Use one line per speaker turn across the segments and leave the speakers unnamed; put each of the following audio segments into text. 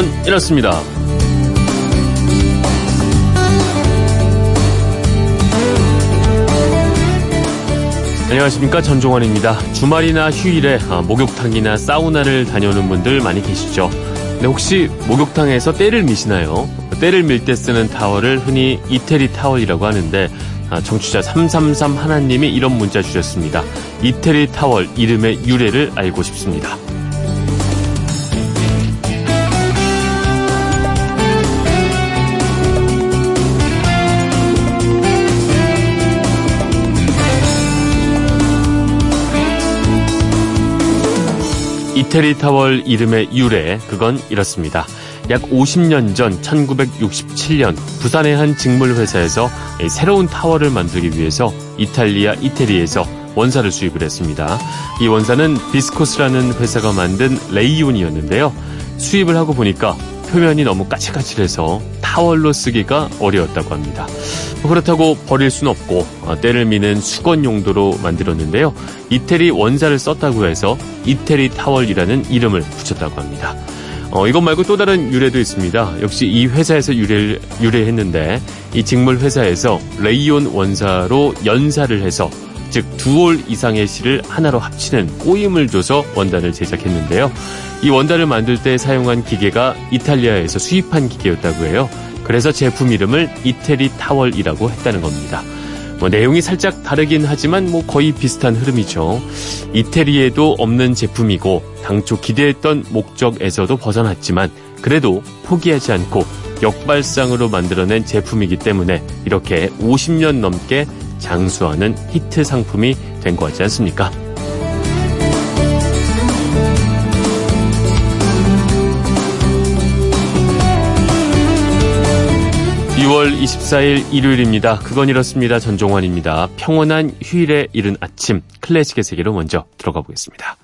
그건 이렇습니다. 안녕하십니까 전종환입니다. 주말이나 휴일에 아, 목욕탕이나 사우나를 다녀오는 분들 많이 계시죠. 근데 혹시 목욕탕에서 때를 미시나요? 때를 밀 때 쓰는 타월을 흔히 이태리 타월이라고 하는데 아, 정취자 333 하나님이 이런 문자 주셨습니다. 이태리 타월 이름의 유래를 알고 싶습니다. 이태리 타월 이름의 유래, 그건 이렇습니다. 약 50년 전 1967년 부산의 한 직물 회사에서 새로운 타월을 만들기 위해서 이탈리아 이태리에서 원사를 수입을 했습니다. 이 원사는 비스코스라는 회사가 만든 레이온이었는데요. 수입을 하고 보니까 표면이 너무 까칠까칠해서 타월로 쓰기가 어려웠다고 합니다. 그렇다고 버릴 순 없고 어, 때를 미는 수건 용도로 만들었는데요. 이태리 원사를 썼다고 해서 이태리 타월이라는 이름을 붙였다고 합니다. 어, 이것 말고 또 다른 유래도 있습니다. 역시 이 회사에서 유래, 유래했는데 이 직물 회사에서 레이온 원사로 연사를 해서 즉 두 올 이상의 실을 하나로 합치는 꼬임을 줘서 원단을 제작했는데요. 이 원단을 만들 때 사용한 기계가 이탈리아에서 수입한 기계였다고 해요. 그래서 제품 이름을 이태리 타월이라고 했다는 겁니다. 뭐 내용이 살짝 다르긴 하지만 뭐 거의 비슷한 흐름이죠. 이태리에도 없는 제품이고 당초 기대했던 목적에서도 벗어났지만 그래도 포기하지 않고 역발상으로 만들어낸 제품이기 때문에 이렇게 50년 넘게 장수하는 히트 상품이 된거 같지 않습니까? 2월 24일 일요일입니다. 그건 이렇습니다. 전종환입니다. 평온한 휴일에 이른 아침 클래식의 세계로 먼저 들어가 보겠습니다.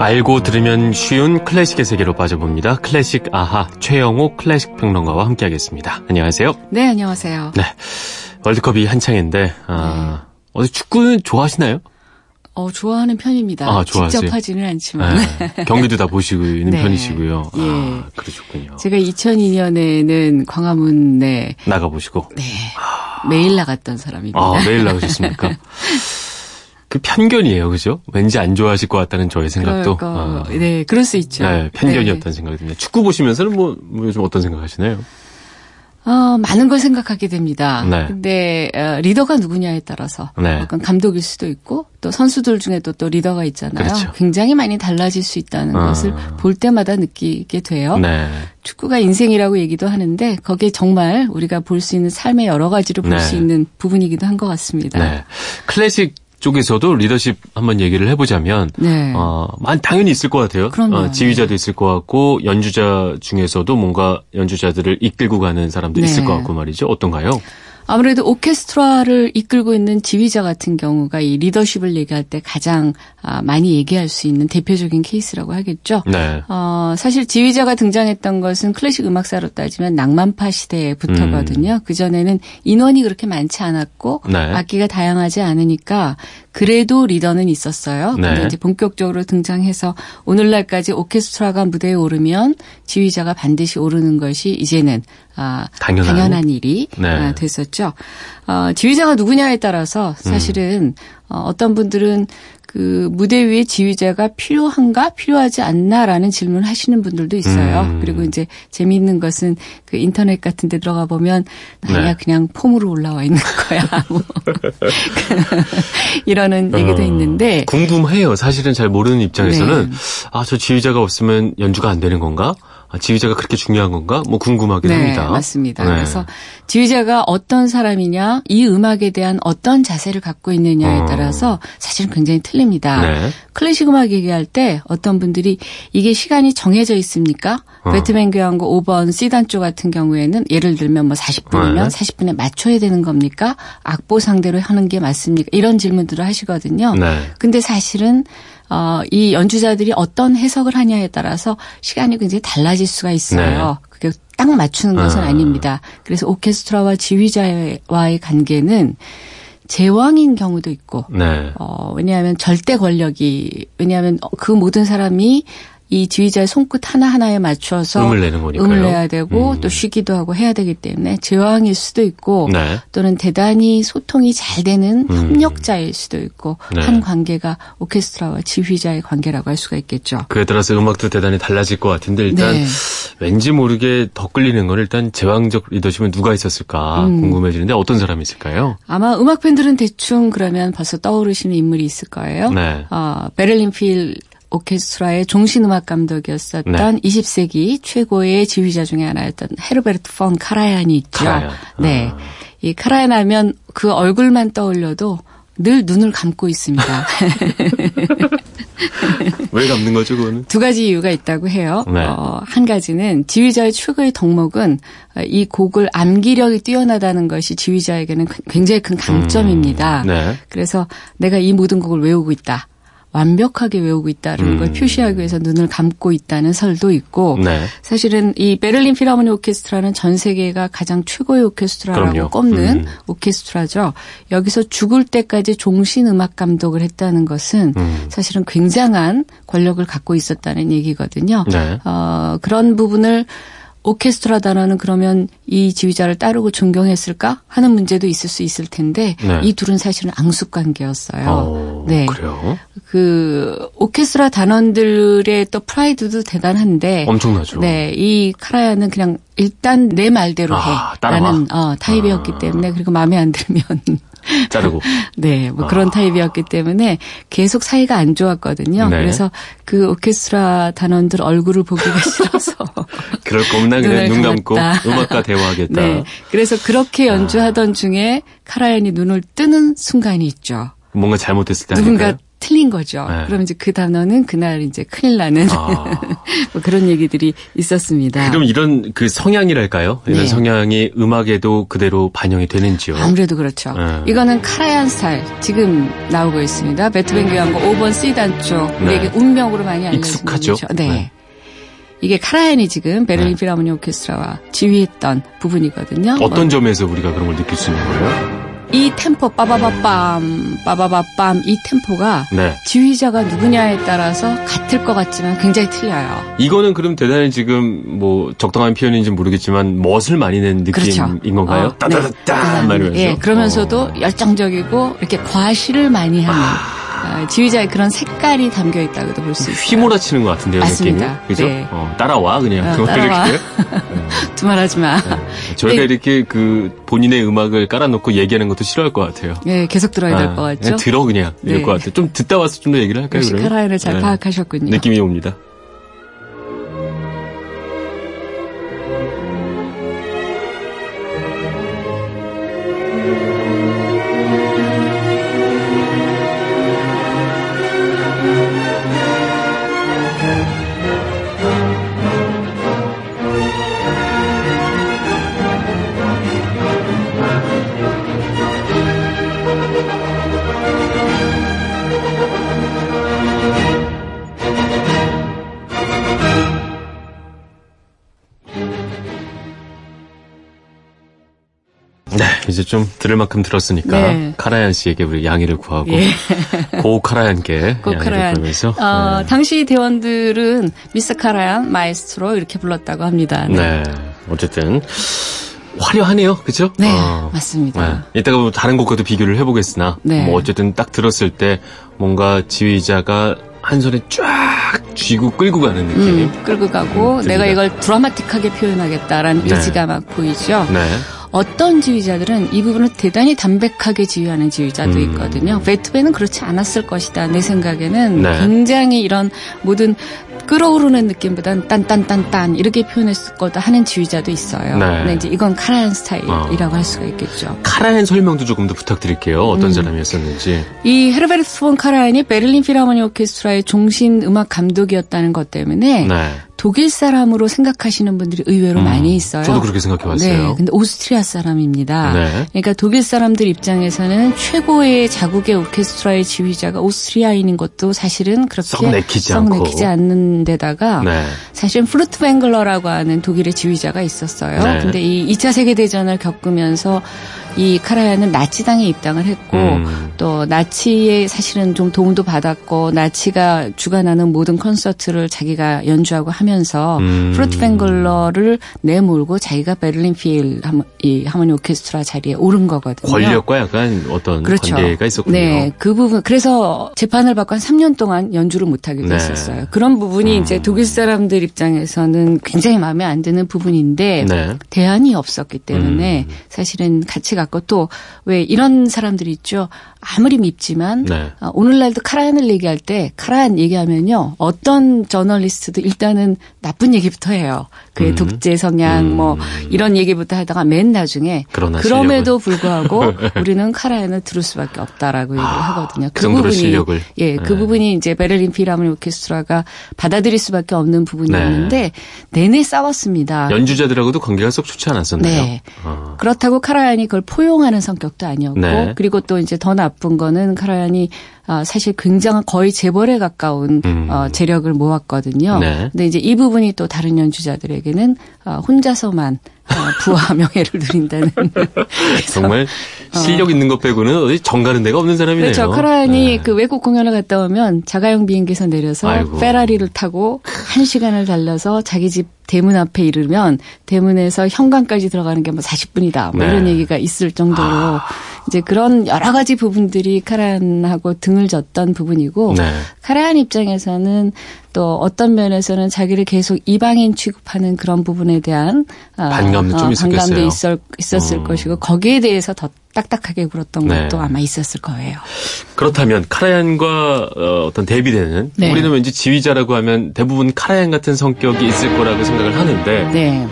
알고 들으면 쉬운 클래식의 세계로 빠져봅니다. 클래식 아하 최영호 클래식 평론가와 함께하겠습니다. 안녕하세요.
네, 안녕하세요.
네, 월드컵이 한창인데 아, 네. 어디 축구는 좋아하시나요?
어, 좋아하는 편입니다. 아, 직접 하지는 않지만.
네. 경기도 다 보시고 있는 네. 편이시고요. 예. 아, 그러셨군요.
제가 2002년에는 광화문에
나가보시고.
네. 아. 매일 나갔던 사람입니다.
아, 매일 나가셨습니까? 그 편견이에요, 그죠? 왠지 안 좋아하실 것 같다는 저의 생각도.
아, 네, 그럴 수 있죠.
네, 편견이었다는 네. 생각이 듭니다. 축구 보시면서는 뭐, 뭐 요즘 어떤 생각 하시나요?
어, 많은 걸 생각하게 됩니다. 네. 근데 어, 리더가 누구냐에 따라서 네. 약간 감독일 수도 있고 또 선수들 중에도 또 리더가 있잖아요. 그렇죠. 굉장히 많이 달라질 수 있다는 어. 것을 볼 때마다 느끼게 돼요. 네. 축구가 인생이라고 얘기도 하는데 거기에 정말 우리가 볼 수 있는 삶의 여러 가지를 볼수 네. 있는 부분이기도 한 것 같습니다. 네.
클래식 쪽에서도 리더십 한번 얘기를 해보자면 네. 어, 당연히 있을 것 같아요. 어, 지휘자도 있을 것 같고 연주자 중에서도 뭔가 연주자들을 이끌고 가는 사람도 네. 있을 것 같고 말이죠. 어떤가요?
아무래도 오케스트라를 이끌고 있는 지휘자 같은 경우가 이 리더십을 얘기할 때 가장 아, 많이 얘기할 수 있는 대표적인 케이스라고 하겠죠. 네. 어, 사실 지휘자가 등장했던 것은 클래식 음악사로 따지면 낭만파 시대부터거든요. 음. 그 전에는 인원이 그렇게 많지 않았고 네. 악기가 다양하지 않으니까 그래도 리더는 있었어요. 네. 근데 이제 본격적으로 등장해서 오늘날까지 오케스트라가 무대에 오르면 지휘자가 반드시 오르는 것이 이제는 아, 당연한, 당연한 일이 네. 아, 됐었죠. 어, 지휘자가 누구냐에 따라서 사실은 음. 어, 어떤 분들은 그 무대 위에 지휘자가 필요한가 필요하지 않나라는 질문을 하시는 분들도 있어요. 음. 그리고 이제 재미있는 것은 그 인터넷 같은 데 들어가 보면 나야 네. 그냥 폼으로 올라와 있는 거야. 뭐. 이러는 얘기도 어, 있는데
궁금해요. 사실은 잘 모르는 입장에서는 네. 아저 지휘자가 없으면 연주가 안 되는 건가? 아, 지휘자가 그렇게 중요한 건가? 뭐 궁금하긴
네,
합니다.
맞습니다. 네. 그래서 지휘자가 어떤 사람이냐, 이 음악에 대한 어떤 자세를 갖고 있느냐에 어. 따라서 사실은 굉장히 틀립니다. 네. 클래식 음악 얘기할 때 어떤 분들이 이게 시간이 정해져 있습니까? 어. 배트맨 교향곡 5번 C단조 같은 경우에는 예를 들면 뭐 40분이면 40분에 맞춰야 되는 겁니까? 악보 상대로 하는 게 맞습니까? 이런 질문들을 하시거든요. 네. 근데 사실은 어, 이 연주자들이 어떤 해석을 하냐에 따라서 시간이 굉장히 달라질 수가 있어요. 네. 그게 딱 맞추는 것은 아. 아닙니다. 그래서 오케스트라와 지휘자와의 관계는 제왕인 경우도 있고, 네. 어, 왜냐하면 절대 권력이, 왜냐하면 그 모든 사람이 이 지휘자의 손끝 하나하나에 맞춰서
음을 내는 거니까요.
음을 내야 되고 음. 또 쉬기도 하고 해야 되기 때문에 제왕일 수도 있고 네. 또는 대단히 소통이 잘 되는 음. 협력자일 수도 있고 네. 한 관계가 오케스트라와 지휘자의 관계라고 할 수가 있겠죠.
그에 따라서 음악도 대단히 달라질 것 같은데 일단 네. 왠지 모르게 더 끌리는 건 일단 제왕적 리더십은 누가 있었을까 음. 궁금해지는데 어떤 사람이 있을까요?
아마 음악 팬들은 대충 그러면 벌써 떠오르시는 인물이 있을 거예요. 네. 어, 베를린 필 오케스트라의 종신음악 감독이었었던 네. 20세기 최고의 지휘자 중에 하나였던 헤르베르트 폰 카라얀이 있죠. 카라얀. 네. 아. 이 카라얀 하면 그 얼굴만 떠올려도 늘 눈을 감고 있습니다.
왜 감는 거죠, 그거는?
두 가지 이유가 있다고 해요. 네. 어, 한 가지는 지휘자의 최고의 덕목은 이 곡을 암기력이 뛰어나다는 것이 지휘자에게는 굉장히 큰 강점입니다. 음, 네. 그래서 내가 이 모든 곡을 외우고 있다. 완벽하게 외우고 있다는 음. 걸 표시하기 위해서 눈을 감고 있다는 설도 있고 네. 사실은 이 베를린 필하모니 오케스트라는 전 세계가 가장 최고의 오케스트라라고 그럼요. 꼽는 음. 오케스트라죠. 여기서 죽을 때까지 종신 음악 감독을 했다는 것은 음. 사실은 굉장한 권력을 갖고 있었다는 얘기거든요. 네. 어, 그런 부분을 오케스트라 단어는 그러면 이 지휘자를 따르고 존경했을까 하는 문제도 있을 수 있을 텐데 네. 이 둘은 사실은 앙숙 관계였어요.
어, 네. 그래요?
그 오케스트라 단원들의 또 프라이드도 대단한데
엄청나죠.
네, 이 카라야는 그냥 일단 내 말대로 아, 해라는 어, 타입이었기 아. 때문에 그리고 마음에 안 들면
자르고.
네, 뭐 그런 아. 타입이었기 때문에 계속 사이가 안 좋았거든요. 네. 그래서 그 오케스트라 단원들 얼굴을 보기가 싫어서.
그럴 거면 그냥 눈 감고 음악과 대화하겠다. 네.
그래서 그렇게 연주하던 아. 중에 카라얀이 눈을 뜨는 순간이 있죠.
뭔가 잘못했을 때
누군가 아닐까요? 틀린 거죠. 네. 그럼 이제 그 단어는 그날 이제 큰일 나는 아. 뭐 그런 얘기들이 있었습니다.
그럼 이런 그 성향이랄까요? 이런 네. 성향이 음악에도 그대로 반영이 되는지요?
아무래도 그렇죠. 네. 이거는 카라얀 스타일 지금 나오고 있습니다. 베토벤 교향곡 5번 C 단조 우리에게 운명으로 많이 알려진
익숙하죠.
네. 네. 이게 카라얀이 지금 베를린 네. 필하모니 오케스트라와 지휘했던 부분이거든요.
어떤 뭐. 점에서 우리가 그런 걸 느낄 수 있는 거예요?
이 템포 빠바바빰 빠바바빰 이 템포가 네. 지휘자가 누구냐에 따라서 같을 것 같지만 굉장히 틀려요.
이거는 그럼 대단히 지금 뭐 적당한 표현인지 모르겠지만 멋을 많이 낸 느낌인 그렇죠. 건가요? 어, 따다다다 네. 말면서. 예,
그러면서도 어. 열정적이고 이렇게 과시를 많이 하는. 아. 어, 지휘자의 그런 색깔이 담겨 있다고도 볼 수 있어요.
휘몰아치는 것 같은데요,
맞습니다.
느낌이. 그죠? 네. 어, 따라와 그냥
어, 따라와. 두말하지 마.
네. 저희가 네. 이렇게 그 본인의 음악을 깔아놓고 얘기하는 것도 싫어할 것 같아요.
네, 계속 들어야 될것 아, 같죠.
들어 그냥 이럴 네. 것 같아요. 좀 듣다 와서 좀 더 얘기를 할까요?
역시 카라인을 잘 네. 파악하셨군요.
느낌이 옵니다. 만큼 들었으니까 네. 카라얀 씨에게 우리 양해를 구하고 예. 고 카라얀께 고 양해를 구하면서
어, 네. 당시 대원들은 미스 카라얀 마에스트로 이렇게 불렀다고 합니다.
네. 네. 어쨌든 화려하네요, 그죠?
네, 어, 맞습니다.
네. 이따가 뭐 다른 곡과도 비교를 해보겠으나, 네. 뭐 어쨌든 딱 들었을 때 뭔가 지휘자가 한 손에 쫙 쥐고 끌고 가는 느낌.
음, 끌고 가고 음, 내가 이걸 드라마틱하게 표현하겠다라는 네. 의지가 막 보이죠. 네. 어떤 지휘자들은 이 부분을 대단히 담백하게 지휘하는 지휘자도 음. 있거든요. 베토벤은 그렇지 않았을 것이다. 내 생각에는 네. 굉장히 이런 모든 끌어오르는 느낌보다는 딴딴딴딴 이렇게 표현했을 거다 하는 지휘자도 있어요. 네. 근데 이제 이건 카라얀 스타일이라고 어. 할 수가 있겠죠.
카라얀 설명도 조금 더 부탁드릴게요. 어떤 음. 사람이었었는지.
이 헤르베르트 폰 카라얀이 베를린 필하모니 오케스트라의 종신 음악 감독이었다는 것 때문에 네. 독일 사람으로 생각하시는 분들이 의외로 음, 많이 있어요.
저도 그렇게 생각해 봤어요.
네, 근데 오스트리아 사람입니다. 네. 그러니까 독일 사람들 입장에서는 최고의 자국의 오케스트라의 지휘자가 오스트리아인인 것도 사실은 그렇게 썩
내키지,
썩 내키지 않는 데다가 네. 사실은 푸르트벵글러라고 하는 독일의 지휘자가 있었어요. 네. 근데 이 2차 세계 대전을 겪으면서 이 카라얀은 나치당에 입당을 했고 음. 또 나치에 사실은 좀 도움도 받았고 나치가 주관하는 모든 콘서트를 자기가 연주하고 하면서 음. 푸르트벵글러를 내몰고 자기가 베를린 필이 하모니 오케스트라 자리에 오른 거거든요.
권력과 약간 어떤 그렇죠. 관계가 있었군요.
네, 그 부분 그래서 재판을 받고 한 3년 동안 연주를 못 하게 됐었어요. 네. 그런 부분이 음. 이제 독일 사람들 입장에서는 굉장히 마음에 안 드는 부분인데 네. 대안이 없었기 때문에 음. 사실은 같이 갖고 또 왜 이런 사람들이 있죠. 아무리 밉지만 네. 어, 오늘날도 카라얀을 얘기할 때 카라얀 얘기하면요 어떤 저널리스트도 일단은 나쁜 얘기부터 해요. 그 음. 독재 성향 음. 뭐 이런 얘기부터 하다가 맨 나중에 그럼에도 불구하고 우리는 카라얀을 들을 수밖에 없다라고 얘기를 아, 하거든요.
그, 그 부분이 실력을.
예, 그 네. 부분이 이제 베를린 필하모니 오케스트라가 받아들일 수밖에 없는 부분이었는데 네. 내내 싸웠습니다.
연주자들하고도 관계가 썩 좋지 않았었나요? 네.
아. 그렇다고 카라얀이 그걸 포용하는 성격도 아니었고 네. 그리고 또 이제 더 나쁜 거는 카라얀이 어, 사실 굉장한 거의 재벌에 가까운 음. 어, 재력을 모았거든요. 네. 근데 이제 이 부분이 또 다른 연주자들에게는 어, 혼자서만 어, 부와 명예를 누린다는.
정말 실력 있는 것 빼고는 어디 정 가는 데가 없는 사람이네요.
그렇죠. 크라얀이 네. 그 외국 공연을 갔다 오면 자가용 비행기에서 내려서 아이고. 페라리를 타고 한 시간을 달려서 자기 집 대문 앞에 이르면 대문에서 현관까지 들어가는 게 뭐 40분이다. 뭐 네. 이런 얘기가 있을 정도로 아. 이제 그런 여러 가지 부분들이 카라얀하고 등을 졌던 부분이고 네. 카라얀 입장에서는 또 어떤 면에서는 자기를 계속 이방인 취급하는 그런 부분에 대한
어, 반감도 좀 어,
반감도 있었, 있었을 어. 것이고 거기에 대해서 더 딱딱하게 굴었던 네. 것도 아마 있었을 거예요.
그렇다면 카라얀과 어, 떤 대비되는 네. 우리는 왠지 지휘자라고 하면 대부분 카라얀 같은 성격이 있을 거라고 생각을 하는데 네.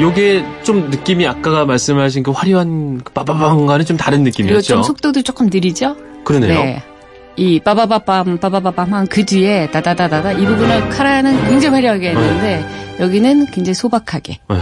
요게 좀 느낌이 아까 말씀하신 그 화려한 그 빠바방과는 좀 다른 느낌이었죠.
좀 속도도 조금 느리죠?
그러네요. 네.
이 빠바바밤 빠바바밤 한 그 뒤에 다다다다다 이 부분을 카라얀은 굉장히 화려하게 했는데 네. 여기는 굉장히 소박하게. 네.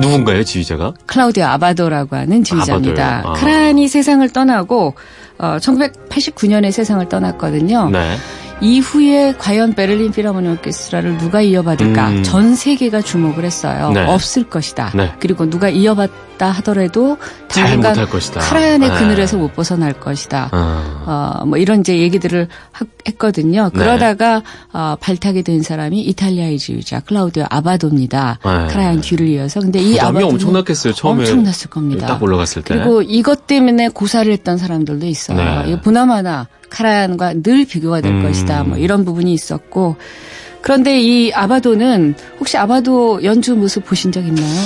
누군가요, 지휘자가?
클라우디오 아바도라고 하는 지휘자입니다. 아. 카란이 세상을 떠나고 어, 1989년에 세상을 떠났거든요. 네. 이후에 과연 베를린 필하모니 오케스트라를 누가 이어받을까? 음. 전 세계가 주목을 했어요. 네. 없을 것이다. 네. 그리고 누가 이어받다 하더라도 당분간 카라얀의 네. 그늘에서 못 벗어날 것이다. 아. 어, 뭐 이런 이제 얘기들을 하, 했거든요. 네. 그러다가 어, 발탁이 된 사람이 이탈리아의 지휘자 클라우디오 아바도입니다. 네. 카라얀 뒤를 이어서. 근데 이 아바도
엄청났겠어요. 처음에
엄청났을 겁니다.
딱 올라갔을 때.
그리고 이것 때문에 고사를 했던 사람들도 있어요. 네. 보나마나 카라얀과 늘 비교가 될 음. 것이다. 뭐 이런 부분이 있었고 그런데 이 아바도는 혹시 아바도 연주 모습 보신 적 있나요?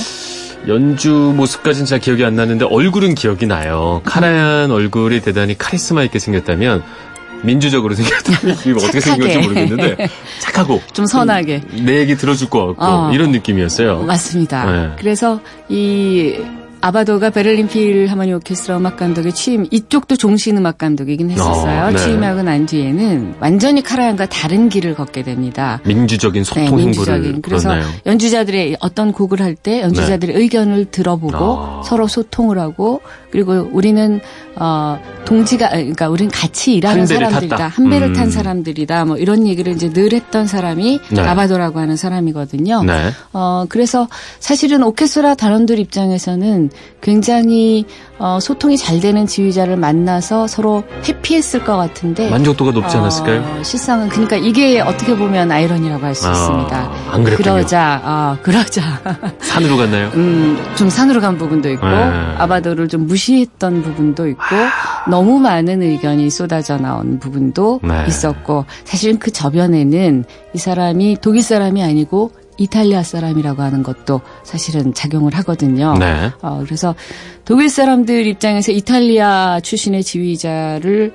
연주 모습까지는 잘 기억이 안 나는데 얼굴은 기억이 나요. 카라얀 얼굴이 대단히 카리스마 있게 생겼다면 민주적으로 생겼다면 이거 어떻게 생긴 건지 모르겠는데 착하고
좀 선하게
내 얘기 들어줄 것 같고 어, 이런 느낌이었어요.
맞습니다. 네. 그래서 이 아바도가 베를린 필 하모니 오케스트라 음악 감독의 취임 이쪽도 종신 음악 감독이긴 했었어요. 어, 네. 취임하고 난 뒤에는 완전히 카라얀과 다른 길을 걷게 됩니다.
민주적인 소통 네, 민주적인.
그래서
그렇나요?
연주자들의 어떤 곡을 할 때 연주자들의 네. 의견을 들어보고 어. 서로 소통을 하고 그리고 우리는 어 동지가 그러니까 우리는 같이 일하는 한 사람들이다. 탔다. 한 배를 음. 탄 사람들이다. 뭐 이런 얘기를 이제 늘 했던 사람이 네. 아바도라고 하는 사람이거든요. 네. 어 그래서 사실은 오케스트라 단원들 입장에서는 굉장히 어, 소통이 잘 되는 지휘자를 만나서 서로 해피했을 것 같은데
만족도가 높지 않았을까요?
어, 실상은 그러니까 이게 어떻게 보면 아이러니라고 할수 아, 있습니다.
안 그랬군요.
그러자 어, 그러자
산으로 갔나요?
음, 좀 산으로 간 부분도 있고 네. 아바도를 좀 무시 했던 부분도 있고 너무 많은 의견이 쏟아져 나온 부분도 네. 있었고 사실은 그 저변에는 이 사람이 독일 사람이 아니고 이탈리아 사람이라고 하는 것도 사실은 작용을 하거든요. 네. 어, 그래서 독일 사람들 입장에서 이탈리아 출신의 지휘자를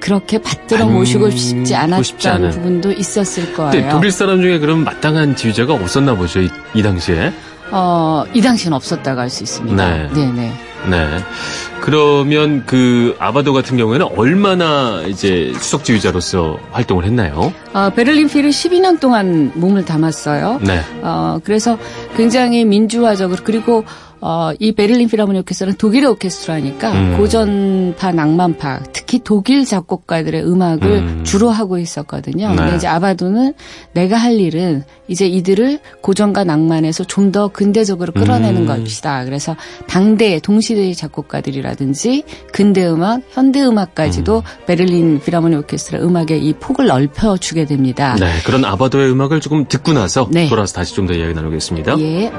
그렇게 받들어 모시고 싶지 않았던 부분도 있었을 거예요.
독일 사람 중에 그럼 마땅한 지휘자가 없었나 보죠, 이, 이 당시에?
어, 이 당시는 없었다고 할 수 있습니다. 네. 네네. 네.
네. 그러면 그 아바도 같은 경우에는 얼마나 이제 수석 지휘자로서 활동을 했나요?
어, 베를린 필을 12년 동안 몸을 담았어요. 네. 어, 그래서 굉장히 민주화적으로 그리고 어, 이 베를린 필하모니 오케스트라는 독일의 오케스트라니까 음. 고전파, 낭만파, 특히 독일 작곡가들의 음악을 음. 주로 하고 있었거든요. 네. 근데 이제 아바도는 내가 할 일은 이제 이들을 고전과 낭만에서 좀 더 근대적으로 끌어내는 음. 것이다. 그래서 당대 동시대의 작곡가들이라든지 근대 음악, 현대 음악까지도 음. 베를린 필하모니 오케스트라 음악의 이 폭을 넓혀 주게 됩니다.
네, 그런 아바도의 음악을 조금 듣고 나서 네. 돌아서 다시 좀 더 이야기 나누겠습니다.
예.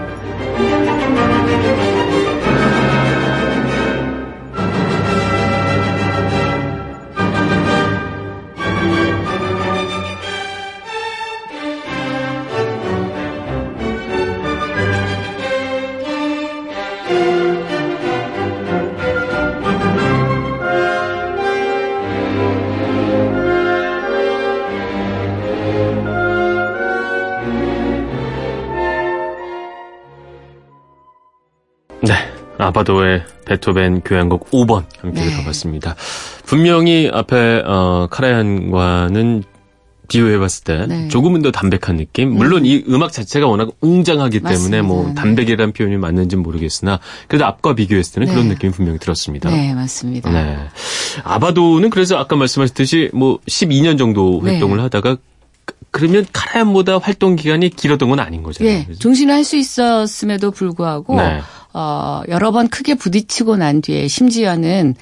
아바도의 베토벤 교향곡 5번 함께 네. 들어봤습니다. 분명히 앞에 어, 카라얀과는 비교해봤을 때 네. 조금은 더 담백한 느낌. 물론 네. 이 음악 자체가 워낙 웅장하기 때문에 뭐 맞습니다. 뭐 담백이라는 표현이 맞는지는 모르겠으나 그래도 앞과 비교했을 때는 네. 그런 느낌이 분명히 들었습니다.
네, 맞습니다. 네.
아바도는 그래서 아까 말씀하셨듯이 뭐 12년 정도 네. 활동을 하다가 그러면 카라얀보다 활동 기간이 길었던 건 아닌 거잖아요. 예,
종신을 할 수 있었음에도 불구하고 네. 어, 여러 번 크게 부딪히고 난 뒤에 심지어는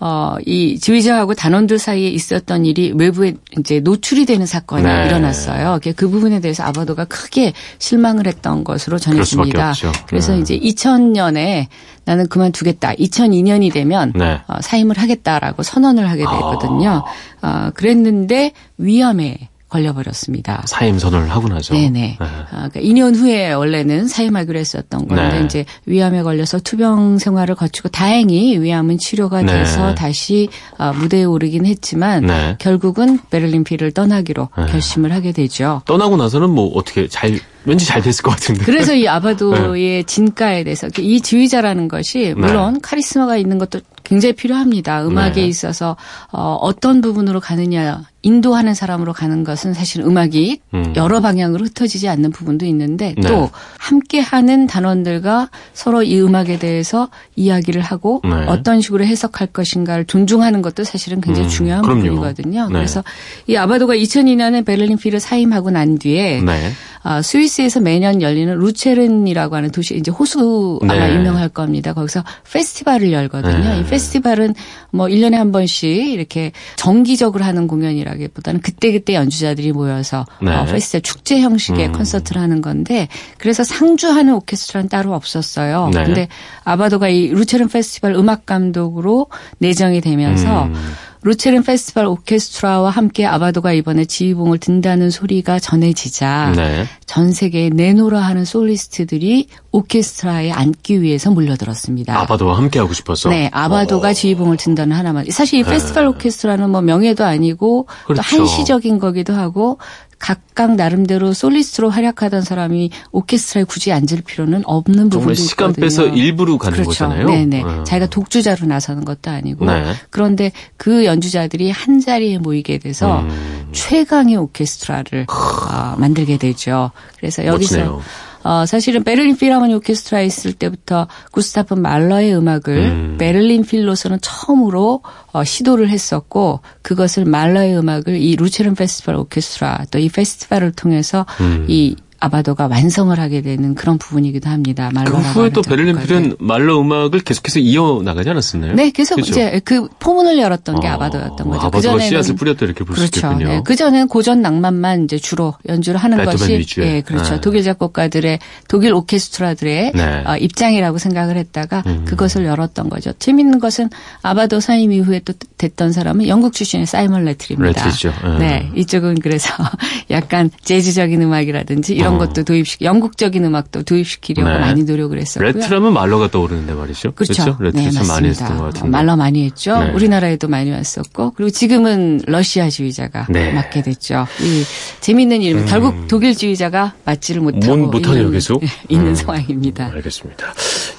어, 이 지휘자하고 단원들 사이에 있었던 일이 외부에 이제 노출이 되는 사건이 네. 일어났어요. 그 부분에 대해서 아바도가 크게 실망을 했던 것으로 전해집니다. 그래서 네. 이제 2000년에 나는 그만두겠다. 2002년이 되면 네. 어, 사임을 하겠다라고 선언을 하게 됐거든요. 아. 어, 그랬는데 위험해 걸려버렸습니다.
사임 선언을 하고 나죠.
네네. 네. 아, 그러니까 2년 후에 원래는 사임하기로 했었던 건데 네. 이제 위암에 걸려서 투병 생활을 거치고 다행히 위암은 치료가 네. 돼서 다시 아, 무대에 오르긴 했지만 네. 결국은 베를린 피를 떠나기로 네. 결심을 하게 되죠.
떠나고 나서는 뭐 어떻게 잘 왠지 잘 됐을 것 같은데.
그래서 이 아바도의 네. 진가에 대해서 이 지휘자라는 것이 물론 카리스마가 있는 것도 굉장히 필요합니다. 음악에 네. 있어서 어, 어떤 부분으로 가느냐 인도하는 사람으로 가는 것은 사실 음악이 음. 여러 방향으로 흩어지지 않는 부분도 있는데 네. 또 함께하는 단원들과 서로 이 음악에 대해서 이야기를 하고 네. 어떤 식으로 해석할 것인가를 존중하는 것도 사실은 굉장히 음. 중요한 그럼요. 부분이거든요. 네. 그래서 이 아바도가 2002년에 베를린 필을 사임하고 난 뒤에 네. 아, 스위스에서 매년 열리는 루체른이라고 하는 도시 이제 호수 아마 네. 유명할 겁니다. 거기서 페스티벌을 열거든요. 네. 이 페스티벌은 뭐 1년에 한 번씩 이렇게 정기적으로 하는 공연이라 기보다는 그때그때 연주자들이 모여서 네. 어, 페스티벌 축제 형식의 음. 콘서트를 하는 건데 그래서 상주하는 오케스트라는 따로 없었어요. 네. 근데 아바도가 이 루체른 페스티벌 음악 감독으로 내정이 되면서 음. 루체른 페스티벌 오케스트라와 함께 아바도가 이번에 지휘봉을 든다는 소리가 전해지자 네. 전 세계에 내노라 하는 솔리스트들이 오케스트라에 앉기 위해서 몰려들었습니다.
아바도와 함께 하고 싶어서.
네, 아바도가 어. 지휘봉을 든다는 하나만. 사실 이 네. 페스티벌 오케스트라는 뭐 명예도 아니고 그렇죠. 또 한시적인 거기도 하고 각각 나름대로 솔리스트로 활약하던 사람이 오케스트라에 굳이 앉을 필요는 없는 부분도
시간
있거든요.
빼서 일부러 가는
그렇죠.
거잖아요.
네네. 네. 자기가 독주자로 나서는 것도 아니고 네. 그런데 그 연주자들이 한 자리에 모이게 돼서 음. 최강의 오케스트라를 어, 만들게 되죠. 그래서 여기서 멋지네요. 어, 사실은 베를린 필하모니 오케스트라에 있을 때부터 구스타프 말러의 음악을 음. 베를린 필로서는 처음으로 어, 시도를 했었고 그것을 말러의 음악을 이 루체른 페스티벌 오케스트라 또 이 페스티벌을 통해서 음. 이 아바도가 완성을 하게 되는 그런 부분이기도 합니다.
말러 그 후에 또 베를린 필은 말러 음악을 계속해서 이어 나가지 않았었나요?
네, 계속 그렇죠? 이제 그 포문을 열었던 게 아, 아바도였던 거죠.
아바도가 그 씨앗을 뿌렸다 이렇게 볼수
그렇죠.
있겠군요. 네,
그 전엔 고전 낭만만 이제 주로 연주를 하는 것이
위주의.
예, 그렇죠. 네. 독일 작곡가들의 독일 오케스트라들의 네. 어, 입장이라고 생각을 했다가 음. 그것을 열었던 거죠. 재밌는 것은 아바도 사임 이후에 또 됐던 사람은 영국 출신의 사이먼 래틀입니다.
래틀이죠.
네. 네, 이쪽은 그래서 약간 재즈적인 음악이라든지 이런 이런 어. 것도 도입시키 영국적인 음악도 도입시키려고 네. 많이 노력을 했었고요.
래틀 하면 말러가 떠오르는데 말이죠.
그렇죠.
그렇죠? 래틀
네,
참 많이 했던 것 같은데.
말러 많이 했죠. 네. 우리나라에도 많이 왔었고 그리고 지금은 러시아 지휘자가 네. 맡게 됐죠. 이 재미있는 이름 음. 결국 독일 지휘자가 맡지를 못하고
못하네요 계속
있는 음. 상황입니다.
알겠습니다.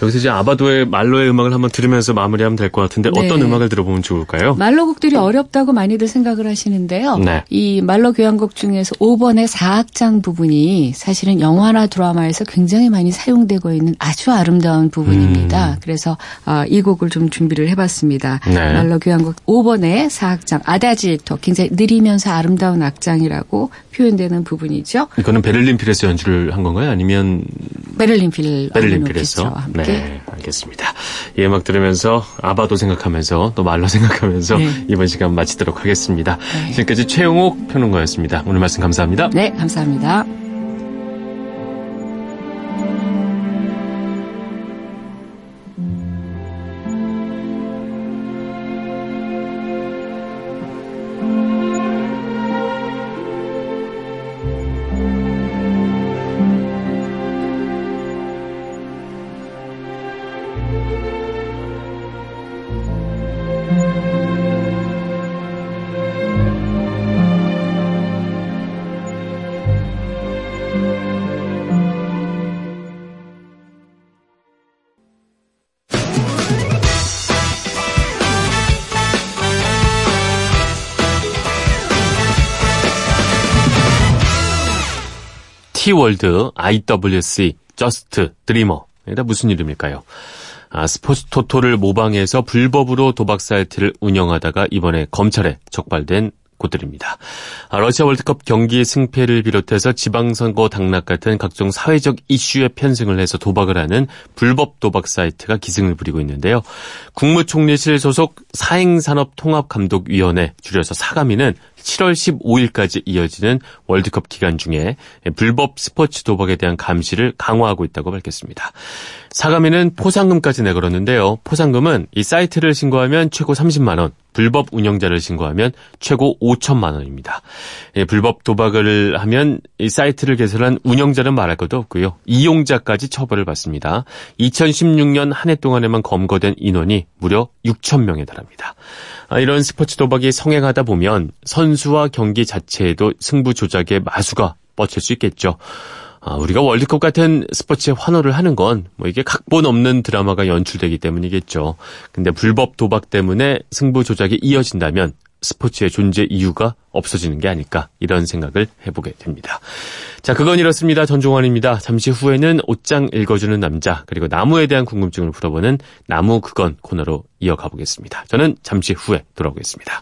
여기서 이제 아바도의 말로의 음악을 한번 들으면서 마무리하면 될 것 같은데 네. 어떤 음악을 들어보면 좋을까요?
말로곡들이 어렵다고 많이들 생각을 하시는데요. 네. 이 말로 교향곡 중에서 5번의 4악장 부분이 사실은 영화나 드라마에서 굉장히 많이 사용되고 있는 아주 아름다운 부분입니다. 음. 그래서 어, 이 곡을 좀 준비를 해봤습니다. 네. 말러 교향곡 5번의 사악장 아다지토 굉장히 느리면서 아름다운 악장이라고 표현되는 부분이죠.
이거는 베를린 필에서 연주를 한 건가요? 아니면
베를린 필
베를린 필에서 네, 알겠습니다. 이 음악 들으면서 아바도 생각하면서 또 말러 생각하면서 네. 이번 시간 마치도록 하겠습니다. 네. 지금까지 최용옥 평론가였습니다. 오늘 말씀 감사합니다.
네, 감사합니다.
T월드, IWC, Just, Dreamer. 이게 다 무슨 이름일까요? 아, 스포츠 토토를 모방해서 불법으로 도박 사이트를 운영하다가 이번에 검찰에 적발된 곳들입니다. 아, 러시아 월드컵 경기의 승패를 비롯해서 지방선거 당락 같은 각종 사회적 이슈에 편승을 해서 도박을 하는 불법 도박 사이트가 기승을 부리고 있는데요. 국무총리실 소속 사행산업통합감독위원회 줄여서 사감위는 7월 15일까지 이어지는 월드컵 기간 중에 불법 스포츠 도박에 대한 감시를 강화하고 있다고 밝혔습니다. 사감위는 포상금까지 내걸었는데요. 포상금은 이 사이트를 신고하면 최고 30만 원, 불법 운영자를 신고하면 최고 5천만 원입니다. 예, 불법 도박을 하면 이 사이트를 개설한 운영자는 말할 것도 없고요. 이용자까지 처벌을 받습니다. 2016년 한 해 동안에만 검거된 인원이 무려 6천 명에 달합니다. 아, 이런 스포츠 도박이 성행하다 보면 선수와 경기 자체에도 승부 조작의 마수가 뻗칠 수 있겠죠. 아, 우리가 월드컵 같은 스포츠에 환호를 하는 건 뭐 이게 각본 없는 드라마가 연출되기 때문이겠죠. 근데 불법 도박 때문에 승부 조작이 이어진다면 스포츠의 존재 이유가 없어지는 게 아닐까 이런 생각을 해보게 됩니다. 자, 그건 이렇습니다. 전종환입니다. 잠시 후에는 옷장 읽어주는 남자 그리고 나무에 대한 궁금증을 풀어보는 나무 그건 코너로 이어가 보겠습니다. 저는 잠시 후에 돌아오겠습니다.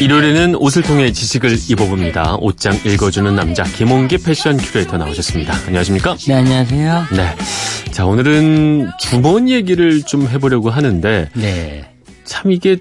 일요일에는 옷을 통해 지식을 입어봅니다. 옷장 읽어주는 남자 김홍기 패션 큐레이터 나오셨습니다. 안녕하십니까?
네, 안녕하세요.
네. 자, 오늘은 주머니 얘기를 좀 해보려고 하는데 네. 참 이게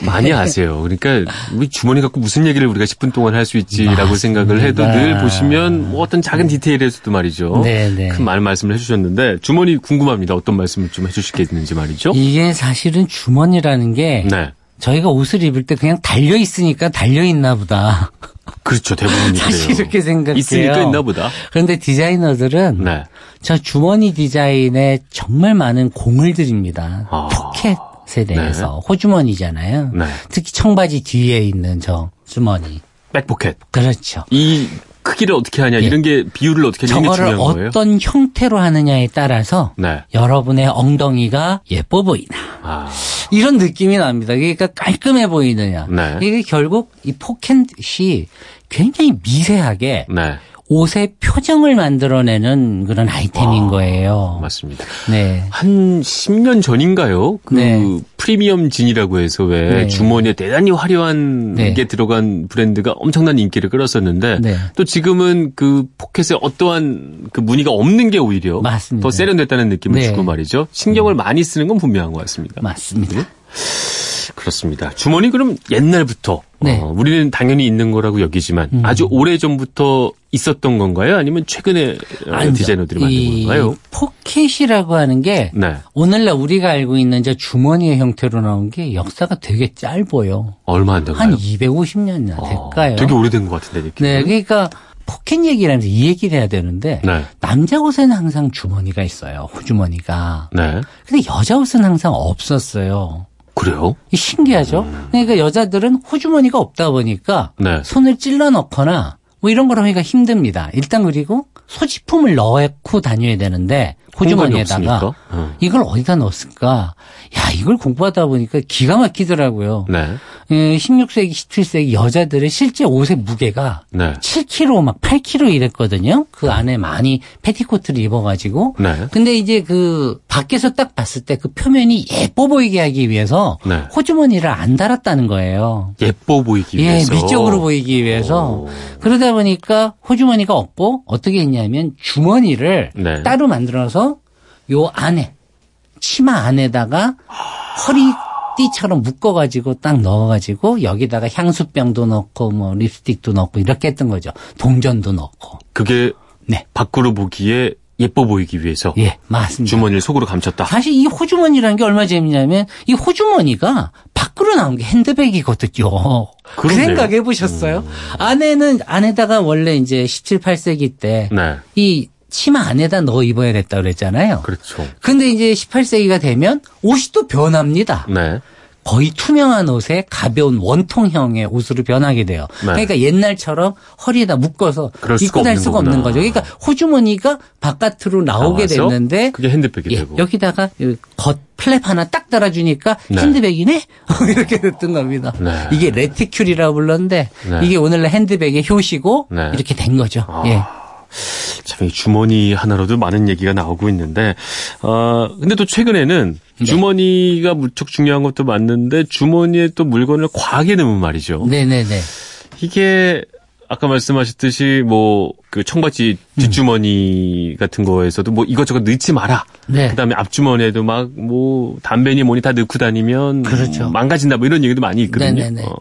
많이 아세요. 그러니까 우리 주머니 갖고 무슨 얘기를 우리가 10분 동안 할 수 있지라고 맞습니다. 생각을 해도 늘 보시면 뭐 어떤 작은 디테일에서도 말이죠. 네네. 네. 큰말 말씀을 해주셨는데 주머니 궁금합니다. 어떤 말씀을 좀 해주시겠는지 말이죠.
이게 사실은 주머니라는 게 네. 저희가 옷을 입을 때 그냥 달려 있으니까 달려 있나 보다.
그렇죠. 대부분이
사실. 이렇게 생각해요.
있으니까 있나 보다.
그런데 디자이너들은 네. 저 주머니 디자인에 정말 많은 공을 들입니다. 아. 포켓에 대해서 네. 호주머니잖아요. 네. 특히 청바지 뒤에 있는 저 주머니.
back pocket.
그렇죠.
이 크기를 어떻게 하냐 예. 이런 게 비율을 어떻게 하냐
거예요. 어떤 형태로 하느냐에 따라서 네. 여러분의 엉덩이가 예뻐 보이나 아. 이런 느낌이 납니다. 그러니까 깔끔해 보이느냐. 네. 이게 결국 이 포켓이 굉장히 미세하게 네. 옷의 표정을 만들어내는 그런 아이템인 와, 거예요.
맞습니다. 네. 한 10년 전인가요? 그 네. 프리미엄 진이라고 해서 왜 네. 주머니에 대단히 화려한 네. 게 들어간 브랜드가 엄청난 인기를 끌었었는데 네. 또 지금은 그 포켓에 어떠한 그 무늬가 없는 게 오히려 맞습니다. 더 세련됐다는 느낌을 네. 주고 말이죠. 신경을 음. 많이 쓰는 건 분명한 것 같습니다.
맞습니다.
그렇습니다. 좋습니다. 주머니 그럼 옛날부터 네. 어, 우리는 당연히 있는 거라고 여기지만 음. 아주 오래 전부터 있었던 건가요? 아니면 최근에 어, 아니죠. 디자이너들이 만든 건가요?
포켓이라고 하는 게 네. 오늘날 우리가 알고 있는 저 주머니의 형태로 나온 게 역사가 되게 짧아요.
얼마 안
된가요? 한 250년 아, 될까요?
되게 오래된 것 같은데 느낌이.
네, 그러니까 포켓 얘기라면서 이 얘기를 해야 되는데 네. 남자 옷에는 항상 주머니가 있어요. 호주머니가. 네. 근데 여자 옷은 항상 없었어요.
그래요?
신기하죠? 음. 그러니까 여자들은 호주머니가 없다 보니까 네. 손을 찔러 넣거나 뭐 이런 걸 하기가 힘듭니다. 일단 그리고 소지품을 넣고 다녀야 되는데 호주머니에다가 어. 이걸 어디다 넣었을까? 야, 이걸 공부하다 보니까 기가 막히더라고요. 네. 16세기, 예, 17세기 여자들의 실제 옷의 무게가 네. 7kg 막 8kg 이랬거든요. 그 안에 많이 패티코트를 입어가지고. 네. 근데 이제 그 밖에서 딱 봤을 때 그 표면이 예뻐 보이게 하기 위해서 네. 호주머니를 안 달았다는 거예요.
예뻐 보이기
예,
위해서.
예, 미적으로 보이기 위해서. 오. 그러다 보니까 호주머니가 없고 어떻게 했냐면 주머니를 네. 따로 만들어서 요 안에 치마 안에다가 허리띠처럼 묶어가지고 딱 넣어가지고 여기다가 향수병도 넣고 뭐 립스틱도 넣고 이렇게 했던 거죠. 동전도 넣고.
그게 네. 밖으로 보기에 예뻐 보이기 위해서.
예, 맞습니다.
주머니를 속으로 감췄다.
사실 이 호주머니라는 게 얼마 재밌냐면 이 호주머니가 밖으로 나온 게 핸드백이거든요. 그 생각 해보셨어요? 음. 안에는 안에다가 원래 이제 17, 8세기 때이 네. 치마 안에다 넣어 입어야 됐다 그랬잖아요.
그렇죠.
근데 이제 18세기가 되면 옷이 또 변합니다. 네. 거의 투명한 옷에 가벼운 원통형의 옷으로 변하게 돼요. 네. 그러니까 옛날처럼 허리에다 묶어서 입고 다닐 수가 없는 거죠. 그러니까 호주머니가 바깥으로 나오게 됐는데
그게 핸드백이
예,
되고
여기다가 겉 플랩 하나 딱 달아주니까 네. 핸드백이네 이렇게 됐던 겁니다. 네. 이게 레티큘이라고 불렀는데 네. 이게 오늘날 핸드백의 효시고 네. 이렇게 된 거죠. 아. 예.
참, 주머니 하나로도 많은 얘기가 나오고 있는데, 어, 근데 또 최근에는 네. 주머니가 무척 중요한 것도 맞는데, 주머니에 또 물건을 과하게 넣으면 말이죠.
네네네.
이게, 아까 말씀하셨듯이 뭐 그 청바지 뒷주머니 음. 같은 거에서도 뭐 이것저것 넣지 마라. 네. 그다음에 앞주머니에도 막 뭐 담배니 뭐니 다 넣고 다니면 그렇죠. 망가진다 뭐 이런 얘기도 많이 있거든요. 네네네. 어.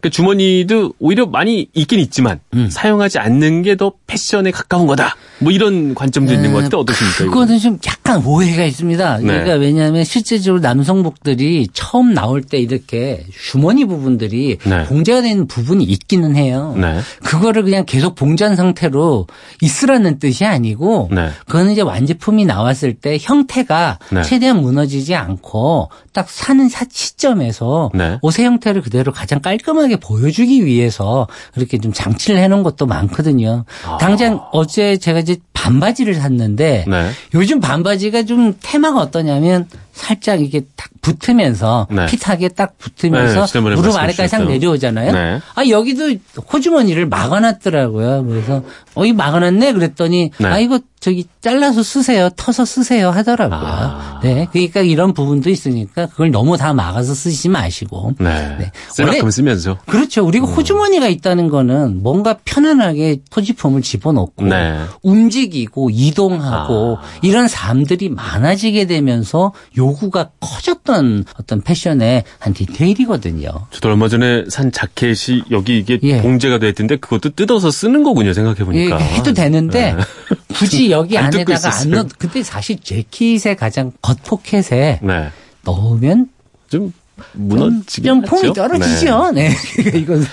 그 주머니도 오히려 많이 있긴 있지만 음. 사용하지 않는 게 더 패션에 가까운 거다. 뭐 이런 관점도 네, 있는 것 같은데 어떠십니까?
그거는 좀 약간 오해가 있습니다. 네. 그러니까 왜냐하면 실제적으로 남성복들이 처음 나올 때 이렇게 주머니 부분들이 네. 봉제가 되는 부분이 있기는 해요. 네. 그거를 그냥 계속 봉제한 상태로 있으라는 뜻이 아니고 네. 그거는 이제 완제품이 나왔을 때 형태가 네. 최대한 무너지지 않고 딱 사는 시점에서 옷의 형태를 그대로 가장 깔끔하게 보여주기 위해서 그렇게 좀 장치를 해놓은 것도 많거든요. 아. 당장 어제 제가 이제 반바지를 샀는데 네. 요즘 반바지가 좀 테마가 어떠냐면 살짝 이게 딱 붙으면서 네. 핏하게 딱 붙으면서 네, 무릎 아래까지 싹 내려오잖아요. 네. 아 여기도 호주머니를 막아놨더라고요. 그래서 어이 막아놨네 그랬더니 네. 아 이거 저기 잘라서 쓰세요, 터서 쓰세요 하더라고요. 아. 네, 그러니까 이런 부분도 있으니까 그걸 너무 다 막아서 쓰지 마시고.
네. 네. 원래 쓰면서.
그렇죠. 우리가 음. 호주머니가 있다는 거는 뭔가 편안하게 토지품을 집어넣고 네. 움직이고 이동하고 아. 이런 삶들이 많아지게 되면서 요 구가 커졌던 어떤 패션의 한 디테일이거든요.
저도 얼마 전에 산 자켓이 여기 이게 예. 봉제가 돼 있던데 그것도 뜯어서 쓰는 거군요. 생각해 보니까.
예, 해도 되는데 네. 굳이 여기 안에다가 안 넣. 근데 사실 재킷의 가장 겉 포켓에 네. 넣으면
좀 무너지긴
좀 폼이 떨어지죠. 네. 네. 이건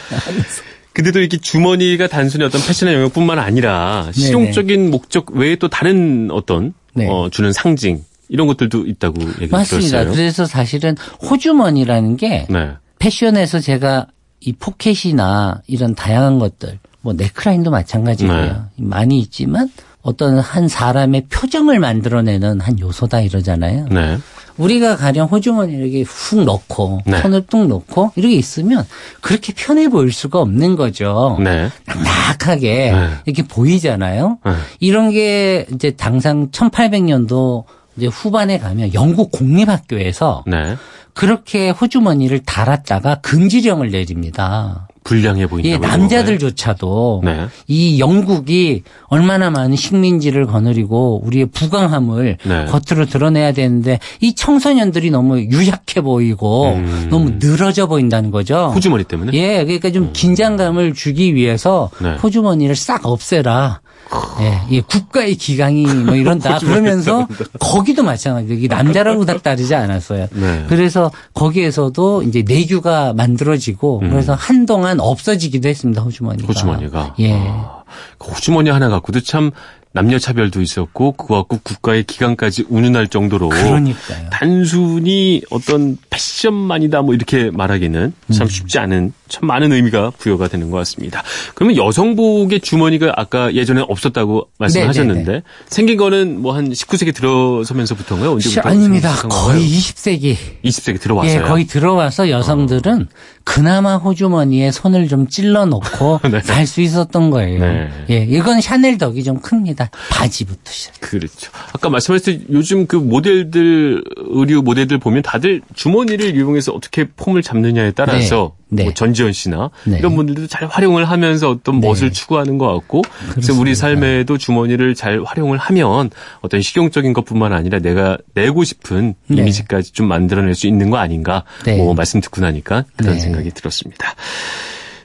근데도 이렇게 주머니가 단순히 어떤 패션의 영역뿐만 아니라 실용적인 목적 외에 또 다른 어떤 네. 어, 주는 상징 이런 것들도 있다고 얘기
맞습니다. 들었어요. 그래서 사실은 호주머니라는 게 네. 패션에서 제가 이 포켓이나 이런 다양한 것들 뭐 넥라인도 마찬가지고요. 네. 많이 있지만 어떤 한 사람의 표정을 만들어내는 한 요소다 이러잖아요. 네. 우리가 가령 호주머니 이렇게 훅 넣고 네. 손을 뚝 넣고 이렇게 있으면 그렇게 편해 보일 수가 없는 거죠. 네. 낙낙하게 네. 이렇게 보이잖아요. 네. 이런 게 이제 당상 1800년도 이제 후반에 가면 영국 공립학교에서 네. 그렇게 호주머니를 달았다가 금지령을 내립니다.
불량해 보인다.
예, 남자들조차도 네. 이 영국이 얼마나 많은 식민지를 거느리고 우리의 부강함을 네. 겉으로 드러내야 되는데 이 청소년들이 너무 유약해 보이고 음. 너무 늘어져 보인다는 거죠.
호주머니 때문에?
예, 그러니까 좀 음. 긴장감을 주기 위해서 네. 호주머니를 싹 없애라. 예, 이 국가의 기강이 뭐 이런다 그러면서 거기도 마찬가지예요. 이 남자라고 다 따르지 않았어요. 네. 그래서 거기에서도 이제 내규가 만들어지고 음. 그래서 한동안 없어지기도 했습니다. 호주머니가.
호주머니가. 예. 아, 호주머니 하나 갖고도 참 남녀 차별도 있었고 그거 갖고 국가의 기강까지 운운할 정도로
그러니까요.
단순히 어떤 패션만이다 뭐 이렇게 말하기는 참 음. 쉽지 않은 참 많은 의미가 부여가 되는 것 같습니다. 그러면 여성복의 주머니가 아까 예전에 없었다고 말씀하셨는데 네네네. 네, 네. 생긴 거는 뭐 한 19세기 들어서면서부터인가요?
언제부터? 아닙니다. 거의 20세기.
20세기 들어왔어요.
예, 거의 들어와서 여성들은 어. 그나마 호주머니에 손을 좀 찔러 놓고 네. 살수 있었던 거예요. 네. 예, 이건 샤넬 덕이 좀 큽니다. 바지부터 시작.
그렇죠. 아까 말씀하셨듯이 요즘 그 모델들 의류 모델들 보면 다들 주머니를 이용해서 어떻게 폼을 잡느냐에 따라서 네. 네. 뭐 전지현 씨나 네. 이런 분들도 잘 활용을 하면서 어떤 네. 멋을 추구하는 것 같고 그렇습니다. 그래서 우리 삶에도 주머니를 잘 활용을 하면 어떤 실용적인 것뿐만 아니라 내가 내고 싶은 네. 이미지까지 좀 만들어낼 수 있는 거 아닌가 네. 뭐 말씀 듣고 나니까 그런 네. 생각이 들었습니다.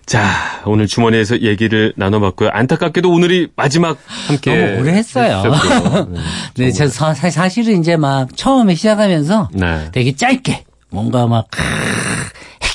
자, 오늘 주머니에서 얘기를 나눠봤고요. 안타깝게도 오늘이 마지막 함께.
너무 오래 했어요. 네, 네저 사실은 이제 막 처음에 시작하면서 네. 되게 짧게 뭔가 막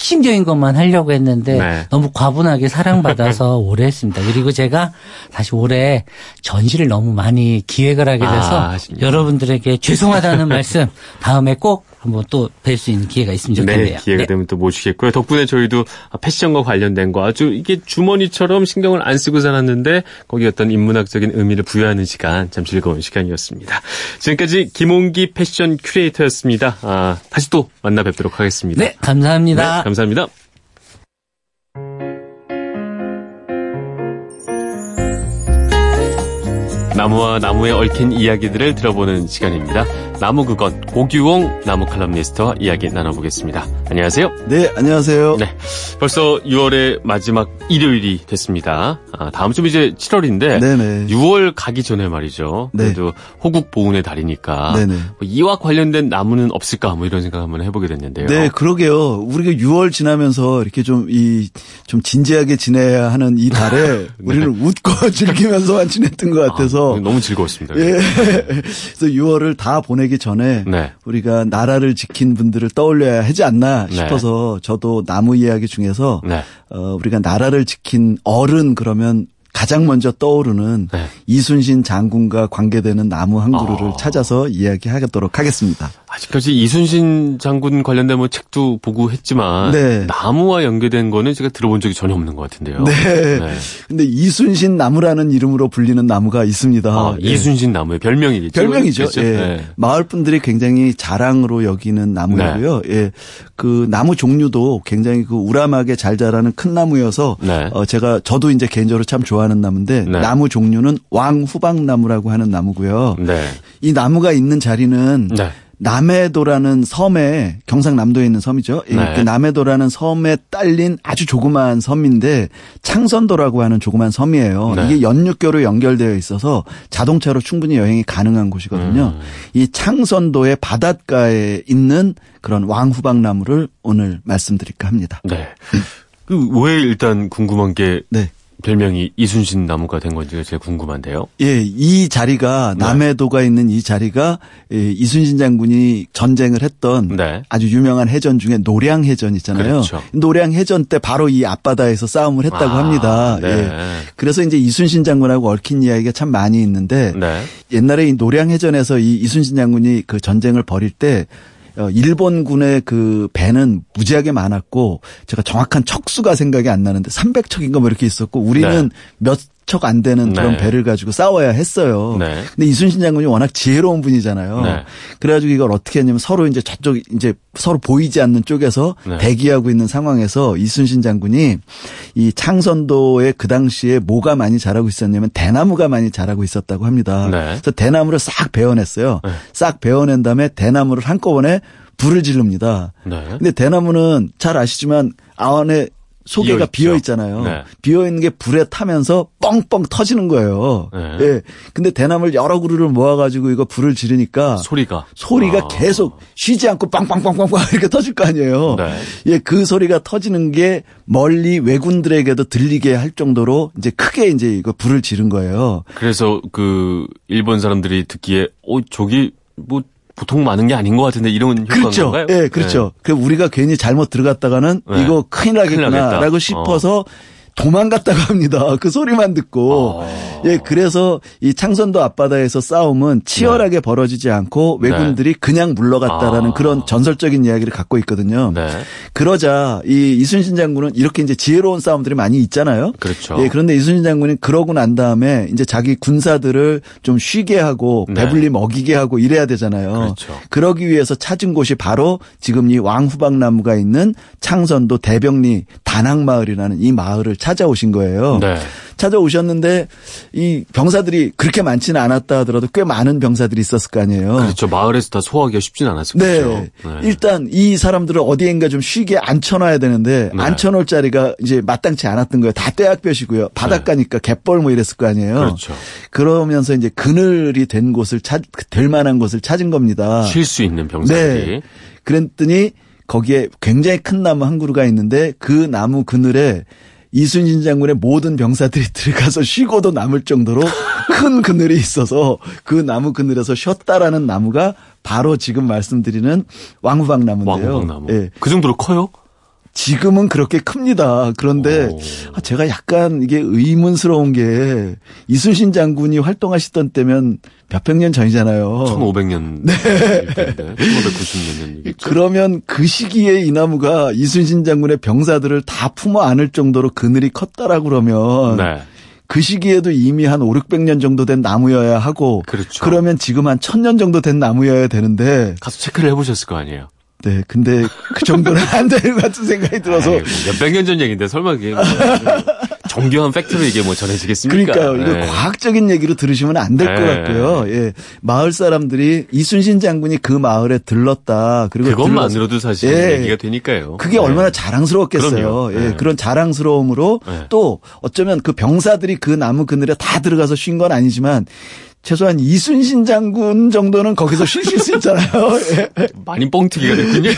핵심적인 것만 하려고 했는데 네. 너무 과분하게 사랑받아서 오래 했습니다. 그리고 제가 다시 올해 전시를 너무 많이 기획을 하게 돼서 아, 여러분들에게 죄송하다는 말씀 다음에 꼭 한번 또 뵐 수 있는 기회가 있으면 네, 좋겠네요.
네, 기회가 네. 되면 또 모시겠고요. 덕분에 저희도 패션과 관련된 거 아주 이게 주머니처럼 신경을 안 쓰고 살았는데 거기 어떤 인문학적인 의미를 부여하는 시간 참 즐거운 시간이었습니다. 지금까지 김홍기 패션 큐레이터였습니다. 아, 다시 또 만나 뵙도록 하겠습니다.
네, 감사합니다.
네, 감사합니다. 나무와 나무에 얽힌 이야기들을 들어보는 시간입니다. 나무 그건 고규홍 나무 칼럼니스트와 이야기 나눠보겠습니다. 안녕하세요.
네, 안녕하세요. 네,
벌써 6월의 마지막 일요일이 됐습니다. 아, 다음 주 이제 7월인데 네네. 6월 가기 전에 말이죠. 네. 그래도 호국 보훈의 달이니까 네네. 뭐 이와 관련된 나무는 없을까 뭐 이런 생각 한번 해보게 됐는데요.
네, 그러게요. 우리가 6월 지나면서 이렇게 좀 이좀 진지하게 지내야 하는 이 달에 네. 우리는 웃고 즐기면서만 지냈던 것 같아서
아, 너무 즐거웠습니다.
예. 그래서 6월을 다 보내 보내기 전에 네. 우리가 나라를 지킨 분들을 떠올려야 하지 않나 네. 싶어서 네. 저도 나무 이야기 중에서 네. 어, 우리가 나라를 지킨 어른 그러면 가장 먼저 떠오르는 네. 이순신 장군과 관계되는 나무 한 그루를 아. 찾아서 이야기하도록 하겠습니다.
아직까지 이순신 장군 관련된 뭐 책도 보고 했지만 네. 나무와 연계된 거는 제가 들어본 적이 전혀 없는 것 같은데요.
네. 네. 근데 이순신 나무라는 이름으로 불리는 나무가 있습니다. 아,
예. 이순신 나무의 별명이겠죠.
별명이죠. 예. 네. 마을 분들이 굉장히 자랑으로 여기는 나무고요. 네. 예. 그 나무 종류도 굉장히 그 우람하게 잘 자라는 큰 나무여서 네. 어 제가 저도 이제 개인적으로 참 좋아하는 나무인데 네. 나무 종류는 왕후박나무라고 하는 나무고요. 이 나무가 있는 자리는 남해도라는 섬에 경상남도에 있는 섬이죠. 네. 그 남해도라는 섬에 딸린 아주 조그마한 섬인데 창선도라고 하는 조그마한 섬이에요. 네. 이게 연륙교로 연결되어 있어서 자동차로 충분히 여행이 가능한 곳이거든요. 음. 이 창선도의 바닷가에 있는 그런 왕후박나무를 오늘 말씀드릴까 합니다.
네. 그왜 일단 궁금한 게 네. 별명이 이순신 나무가 된 건지가 제일 궁금한데요.
예, 이 자리가 네. 남해도가 있는 이 자리가 이순신 장군이 전쟁을 했던 네. 아주 유명한 해전 중에 노량 해전 있잖아요. 그렇죠. 노량 해전 때 바로 이 앞바다에서 싸움을 했다고 아, 합니다. 네. 예. 그래서 이제 이순신 장군하고 얽힌 이야기가 참 많이 있는데 네. 옛날에 이 노량 해전에서 이 이순신 장군이 그 전쟁을 벌일 때 어, 일본군의 그 배는 무지하게 많았고 제가 정확한 척수가 생각이 안 나는데 300척인가 뭐 이렇게 있었고 우리는 네. 몇 척 안 되는 그런 네. 배를 가지고 싸워야 했어요. 네. 근데 이순신 장군이 워낙 지혜로운 분이잖아요. 네. 그래가지고 이걸 어떻게 했냐면 서로 이제 저쪽 이제 서로 보이지 않는 쪽에서 네. 대기하고 있는 상황에서 이순신 장군이 이 창선도에 그 당시에 뭐가 많이 자라고 있었냐면 대나무가 많이 자라고 있었다고 합니다. 네. 그래서 대나무를 싹 베어냈어요. 네. 싹 베어낸 다음에 대나무를 한꺼번에 불을 지릅니다. 네. 근데 대나무는 잘 아시지만 안에 소개가 비어, 있잖아요. 네. 비어 있는 게 불에 타면서 뻥뻥 터지는 거예요. 네. 예. 근데 대나무를 여러 그루를 모아가지고 이거 불을 지르니까
소리가
소리가 아. 계속 쉬지 않고 빵빵빵빵빵 이렇게 터질 거 아니에요. 네. 예, 그 소리가 터지는 게 멀리 외군들에게도 들리게 할 정도로 이제 크게 이제 이거 불을 지른 거예요.
그래서 그 일본 사람들이 듣기에 어 저기 뭐 보통 많은 게 아닌 것 같은데 이런
그렇죠. 효과인가요? 예, 그렇죠. 네. 그 우리가 괜히 잘못 들어갔다가는 네. 이거 큰일 나겠구나라고 싶어서 어. 도망갔다고 합니다. 그 소리만 듣고. 어. 예, 그래서 이 창선도 앞바다에서 싸움은 치열하게 네. 벌어지지 않고 왜군들이 네. 그냥 물러갔다라는 아. 그런 전설적인 이야기를 갖고 있거든요. 네. 그러자 이 이순신 장군은 이렇게 이제 지혜로운 싸움들이 많이 있잖아요.
그렇죠.
예, 그런데 이순신 장군이 그러고 난 다음에 이제 자기 군사들을 좀 쉬게 하고 네. 배불리 먹이게 하고 이래야 되잖아요. 그렇죠. 그러기 위해서 찾은 곳이 바로 지금 이 왕후박나무가 있는 창선도 대병리 단항마을이라는 이 마을을 찾 아오신 거예요. 네. 찾아오셨는데 이 병사들이 그렇게 많지는 않았다 하더라도 꽤 많은 병사들이 있었을 거 아니에요.
그렇죠. 마을에서 다 소화하기가 쉽진 않았을
네. 거죠. 네. 일단 이 사람들을 어디엔가 좀 쉬게 앉혀놔야 되는데 네. 앉혀놓을 자리가 이제 마땅치 않았던 거예요. 다 떼약볕이고요. 바닷가니까 네. 갯벌 뭐 이랬을 거 아니에요.
그렇죠.
그러면서 이제 그늘이 된 곳을 찾, 될 만한 곳을 찾은 겁니다.
쉴 수 있는 병사들이.
네. 그랬더니 거기에 굉장히 큰 나무 한 그루가 있는데 그 나무 그늘에 이순신 장군의 모든 병사들이 들어가서 쉬고도 남을 정도로 큰 그늘이 있어서 그 나무 그늘에서 쉬었다라는 나무가 바로 지금 말씀드리는 왕후박 나무인데요.
왕후박 나무. 예. 그 정도로 커요?
지금은 그렇게 큽니다. 그런데 오. 제가 약간 이게 의문스러운 게 이순신 장군이 활동하시던 때면 몇백 년 전이잖아요.
1500년. 네. 1590년 이겠죠.
그러면 그 시기에 이 나무가 이순신 장군의 병사들을 다 품어 안을 정도로 그늘이 컸다라고 그러면 네. 그 시기에도 이미 한 5, 600년 정도 된 나무여야 하고 그렇죠. 그러면 지금 한 1000년 정도 된 나무여야 되는데
가서 체크를 해 보셨을 거 아니에요.
네, 근데 그 정도는 안 되는 것 같은 생각이 들어서. 뭐
몇백 년 전 얘기인데 설마 그게 뭐 정교한 팩트로 이게 뭐 전해지겠습니까?
그러니까요. 이거 네. 과학적인 얘기로 들으시면 안 될것 네. 같고요. 예. 마을 사람들이 이순신 장군이 그 마을에 들렀다.
그리고 그것만으로도 사실 예. 얘기가 되니까요.
그게 네. 얼마나 자랑스러웠겠어요. 예. 네. 그런 자랑스러움으로 네. 또 어쩌면 그 병사들이 그 나무 그늘에 다 들어가서 쉰 건 아니지만 최소한 이순신 장군 정도는 거기서 쉬실 수 있잖아요.
많이 뻥튀기가 됐군요.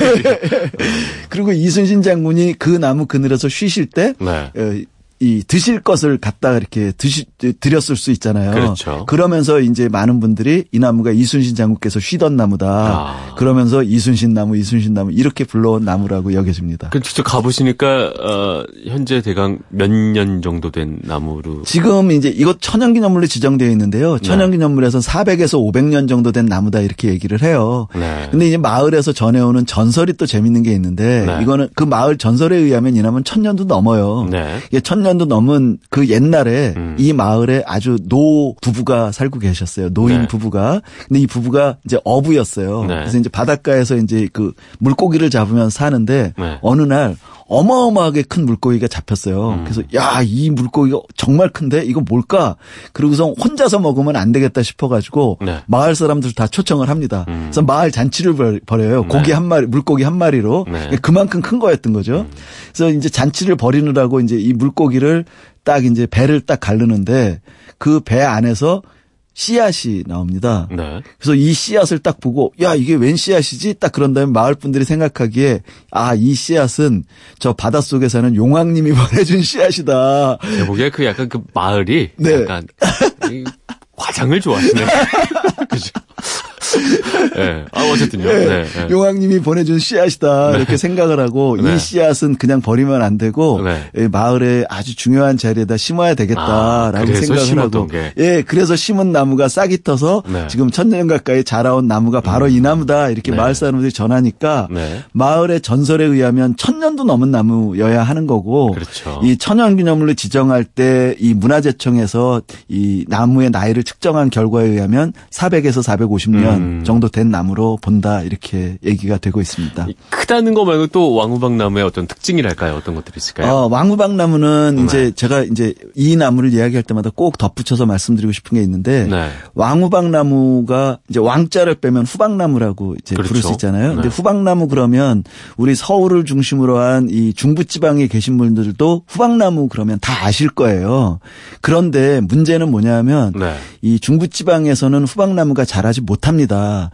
그리고 이순신 장군이 그 나무 그늘에서 쉬실 때 네. 어, 이 드실 것을 갖다가 이렇게 드시 드렸을 수 있잖아요.
그렇죠.
그러면서 이제 많은 분들이 이 나무가 이순신 장군께서 쉬던 나무다. 아. 그러면서 이순신 나무, 이순신 나무 이렇게 불러온 나무라고 여겨집니다.
그 직접 가보시니까 어, 현재 대강 몇 년 정도 된 나무로
지금 이제 이것 천연기념물로 지정되어 있는데요. 네. 천연기념물에서 400에서 500년 정도 된 나무다 이렇게 얘기를 해요. 네. 근데 이제 마을에서 전해오는 전설이 또 재밌는 게 있는데 네. 이거는 그 마을 전설에 의하면 이 나무는 천년도 넘어요. 네. 이게 천년 30년도 넘은 그 옛날에 음. 이 마을에 아주 노 부부가 살고 계셨어요. 노인 네. 부부가. 근데 이 부부가 이제 어부였어요. 네. 그래서 이제 바닷가에서 이제 그 물고기를 잡으면 사는데 네. 어느 날 어마어마하게 큰 물고기가 잡혔어요. 음. 그래서 야, 이 물고기가 정말 큰데 이거 뭘까? 그러고서 혼자서 먹으면 안 되겠다 싶어 가지고 네. 마을 사람들 다 초청을 합니다. 음. 그래서 마을 잔치를 벌여요. 네. 고기 한 마리, 물고기 한 마리로. 네. 그만큼 큰 거였던 거죠. 음. 그래서 이제 잔치를 벌이느라고 이제 이 물고기를 딱 이제 배를 딱 가르는데 그 배 안에서 씨앗이 나옵니다. 네. 그래서 이 씨앗을 딱 보고 야 이게 웬 씨앗이지? 딱 그런 다음에 마을 분들이 생각하기에 아 이 씨앗은 저 바닷속에 사는 용왕님이 보내준 씨앗이다.
제목에 그 약간 그 마을이 네. 약간 화장을 좋아하시네. 그죠? 네. 아, 어쨌든요. 네. 네.
네. 용왕님이 보내준 씨앗이다. 네. 이렇게 생각을 하고 이 네. 씨앗은 그냥 버리면 안 되고 네. 마을에 아주 중요한 자리에다 심어야 되겠다라고 아, 생각을 하고. 게. 예, 그래서 심은 나무가 싹이 터서 지금 천년 가까이 자라온 나무가 바로 음. 이 나무다. 이렇게 마을 사람들이 전하니까 마을의 전설에 의하면 천년도 넘은 나무여야 하는 거고 그렇죠. 이 천연 기념물로 지정할 때 이 문화재청에서 이 나무의 나이를 측정한 결과에 의하면 400에서 450년 음. 음. 정도 된 나무로 본다 이렇게 얘기가 되고 있습니다.
크다는 거 말고 또 왕후박나무의 어떤 특징이랄까요? 어떤 것들이 있을까요?
어, 왕후박나무는 네. 이제 제가 이제 이 나무를 이야기할 때마다 꼭 덧붙여서 말씀드리고 싶은 게 있는데 네. 왕후박나무가 이제 왕자를 빼면 후박나무라고 이제 그렇죠. 부를 수 있잖아요. 네. 근데 후박나무 그러면 우리 서울을 중심으로 한 이 중부 지방에 계신 분들도 후박나무 그러면 다 아실 거예요. 그런데 문제는 뭐냐면 네. 이 중부 지방에서는 후박나무가 자라지 못합니다.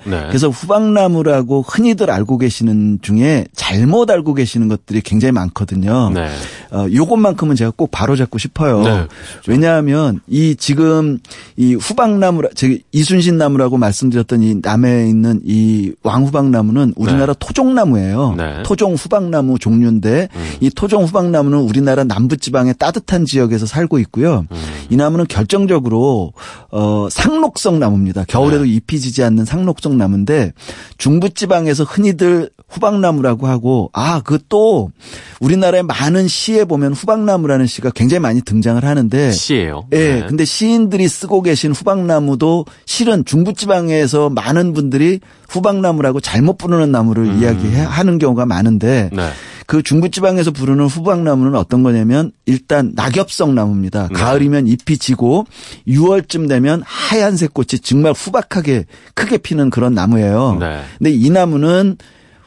네. 그래서 후박나무라고 흔히들 알고 계시는 중에 잘못 알고 계시는 것들이 굉장히 많거든요. 네. 어, 요것만큼은 제가 꼭 바로잡고 싶어요. 네. 왜냐하면 이 지금 이 후박나무, 즉 이순신 나무라고 말씀드렸던 이 남해에 있는 이 왕후박나무는 우리나라 네. 토종나무예요. 네. 토종 후박나무 종류인데 음. 이 토종 후박나무는 우리나라 남부지방의 따뜻한 지역에서 살고 있고요. 음. 이 나무는 결정적으로 어 상록성 나무입니다. 겨울에도 네. 잎이 지지 않는 상록성 나무인데 중부지방에서 흔히들 후박나무라고 하고 아 그 또 우리나라의 많은 시에 보면 후박나무라는 시가 굉장히 많이 등장을 하는데
시예요.
예. 네. 근데 시인들이 쓰고 계신 후박나무도 실은 중부지방에서 많은 분들이 후박나무라고 잘못 부르는 나무를 음. 이야기하는 경우가 많은데 네. 그 중부지방에서 부르는 후박나무는 어떤 거냐면 일단 낙엽성 나무입니다. 네. 가을이면 잎이 지고 6월쯤 되면 하얀색 꽃이 정말 후박하게 크게 피는 그런 나무예요. 네. 근데 이 나무는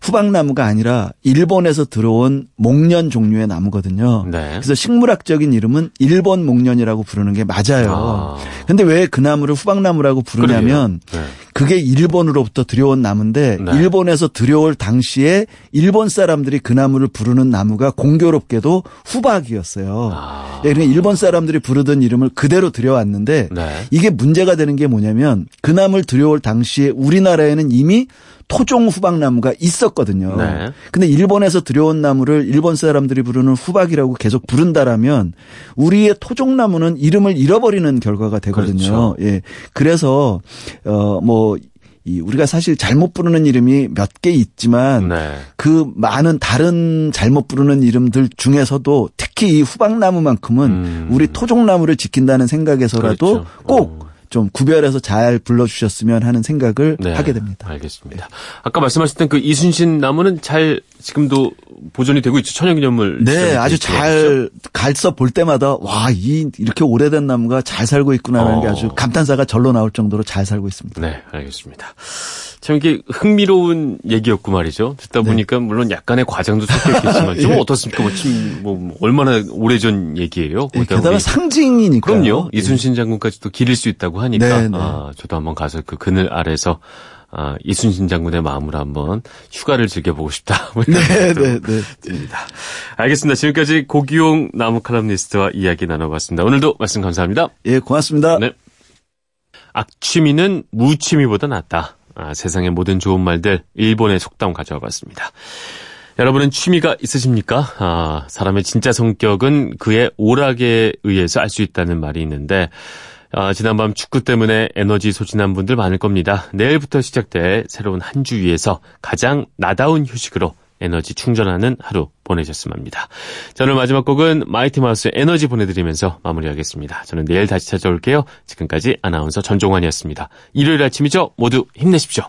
후박나무가 아니라 일본에서 들어온 목련 종류의 나무거든요. 네. 그래서 식물학적인 이름은 일본 목련이라고 부르는 게 맞아요. 아. 근데 왜 그 나무를 후박나무라고 부르냐면 네. 그게 일본으로부터 들여온 나무인데 네. 일본에서 들여올 당시에 일본 사람들이 그 나무를 부르는 나무가 공교롭게도 후박이었어요. 아. 예, 그러니까 일본 사람들이 부르던 이름을 그대로 들여왔는데 네. 이게 문제가 되는 게 뭐냐면 그 나무를 들여올 당시에 우리나라에는 이미 토종 후박나무가 있었거든요. 네. 근데 일본에서 들여온 나무를 일본 사람들이 부르는 후박이라고 계속 부른다라면 우리의 토종 나무는 이름을 잃어버리는 결과가 되거든요. 그렇죠. 예. 그래서 어뭐 이 우리가 사실 잘못 부르는 이름이 몇 개 있지만 네. 그 많은 다른 잘못 부르는 이름들 중에서도 특히 이 후박나무만큼은 음. 우리 토종나무를 지킨다는 생각에서라도 그렇죠. 꼭 어. 좀 구별해서 잘 불러주셨으면 하는 생각을 네, 하게 됩니다.
알겠습니다. 아까 말씀하셨던 그 이순신 나무는 잘 지금도 보존이 되고 있죠. 천연기념물.
네, 아주 잘 갈서 볼 때마다 와, 이 이렇게 오래된 나무가 잘 살고 있구나라는 어. 게 아주 감탄사가 절로 나올 정도로 잘 살고 있습니다.
네, 알겠습니다. 참 이게 흥미로운 얘기였고 말이죠. 듣다 네. 보니까 물론 약간의 과장도 섞여 있겠지만 좀 예. 어떻습니까? 뭐, 좀, 뭐 얼마나 오래전 얘기예요.
네, 게다가 상징이니까.
그럼요. 예. 이순신 장군까지도 기릴 수 있다고 하니까 네, 네. 아, 저도 한번 가서 그 그늘 아래서 아, 이순신 장군의 마음으로 한번 휴가를 즐겨보고 싶다. 뭐 네, 네, 네. 듭니다. 알겠습니다. 지금까지 고기용 나무 칼럼니스트와 이야기 나눠봤습니다. 오늘도 말씀 감사합니다.
예, 고맙습니다. 네.
악취미는 무취미보다 낫다. 아, 세상의 모든 좋은 말들 일본의 속담 가져와 봤습니다. 여러분은 취미가 있으십니까? 아, 사람의 진짜 성격은 그의 오락에 의해서 알 수 있다는 말이 있는데 아, 지난밤 축구 때문에 에너지 소진한 분들 많을 겁니다. 내일부터 시작될 새로운 한 주 위에서 가장 나다운 휴식으로 에너지 충전하는 하루 보내셨으면 합니다. 자, 오늘 마지막 곡은 마이티 마우스의 에너지 보내드리면서 마무리하겠습니다. 저는 내일 다시 찾아올게요. 지금까지 아나운서 전종환이었습니다. 일요일 아침이죠? 모두 힘내십시오.